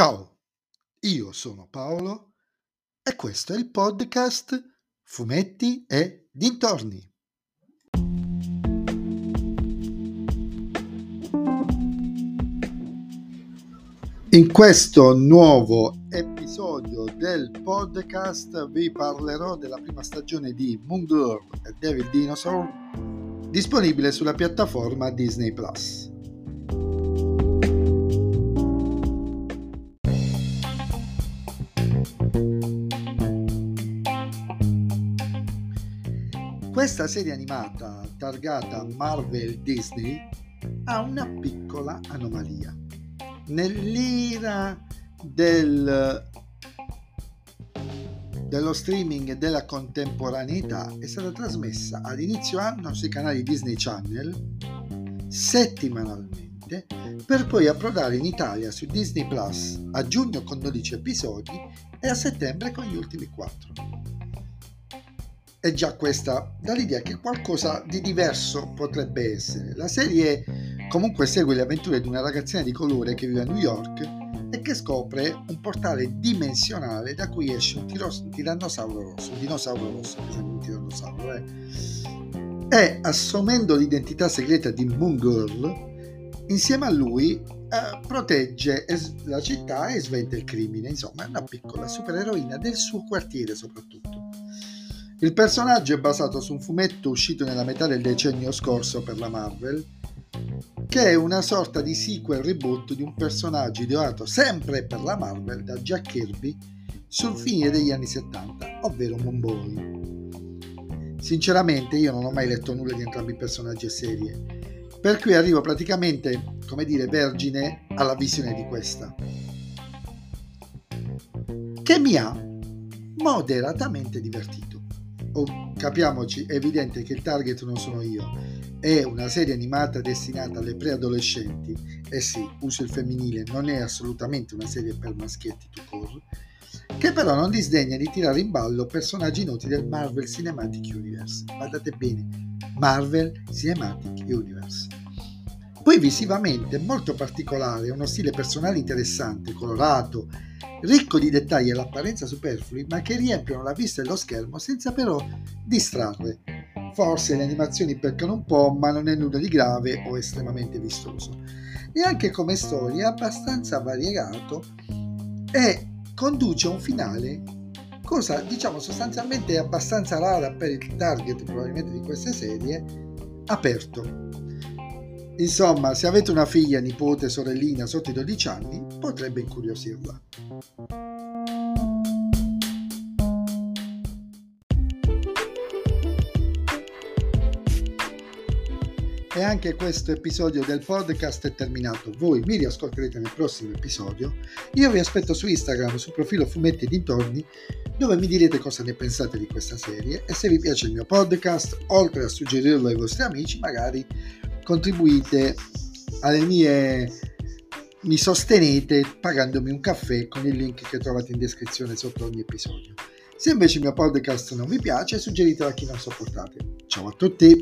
Ciao, io sono Paolo e questo è il podcast Fumetti e Dintorni. In questo nuovo episodio del podcast vi parlerò della prima stagione di Moon Girl e David Dinosaur disponibile sulla piattaforma Disney Plus. Questa serie animata targata Marvel Disney ha una piccola anomalia. Nell'era del, dello streaming e della contemporaneità è stata trasmessa ad inizio anno sui canali Disney Channel settimanalmente per poi approdare in Italia su Disney Plus a giugno con 12 episodi e a settembre con gli ultimi 4 è già questa dall'idea che qualcosa di diverso potrebbe essere. La serie comunque segue le avventure di una ragazzina di colore che vive a New York e che scopre un portale dimensionale da cui esce un, tiros- tirannosauro rosso, un dinosauro rosso, esempio un tirannosauro, eh. e assumendo l'identità segreta di Moon Girl, insieme a lui eh, protegge la città e sventa il crimine, insomma è una piccola supereroina del suo quartiere soprattutto. Il personaggio è basato su un fumetto uscito nella metà del decennio scorso per la Marvel, che è una sorta di sequel reboot di un personaggio ideato sempre per la Marvel da Jack Kirby sul fine degli anni 70, ovvero Moonboy. Sinceramente io non ho mai letto nulla di entrambi i personaggi e serie, per cui arrivo praticamente, come dire, vergine alla visione di questa, che mi ha moderatamente divertito oh, capiamoci, è evidente che il target non sono io, è una serie animata destinata alle preadolescenti, e eh sì, uso il femminile, non è assolutamente una serie per maschietti to core, che però non disdegna di tirare in ballo personaggi noti del Marvel Cinematic Universe. Guardate bene, Marvel Cinematic Universe. Poi visivamente molto particolare, uno stile personale interessante, colorato, ricco di dettagli e l'apparenza superflui, ma che riempiono la vista dello schermo senza però distrarre. Forse le animazioni peccano un po', ma non è nulla di grave o estremamente vistoso. E anche come storia abbastanza variegato e conduce a un finale, cosa diciamo sostanzialmente abbastanza rara per il target probabilmente di queste serie, aperto Insomma, se avete una figlia, nipote, sorellina sotto i 12 anni, potrebbe incuriosirla. E anche questo episodio del podcast è terminato. Voi mi riascolterete nel prossimo episodio. Io vi aspetto su Instagram, sul profilo Fumetti Dintorni, dove mi direte cosa ne pensate di questa serie e se vi piace il mio podcast, oltre a suggerirlo ai vostri amici, magari contribuite alle mie mi sostenete pagandomi un caffè con il link che trovate in descrizione sotto ogni episodio. Se invece il mio podcast non vi piace, suggeritelo a chi non sopportate. Ciao a tutti!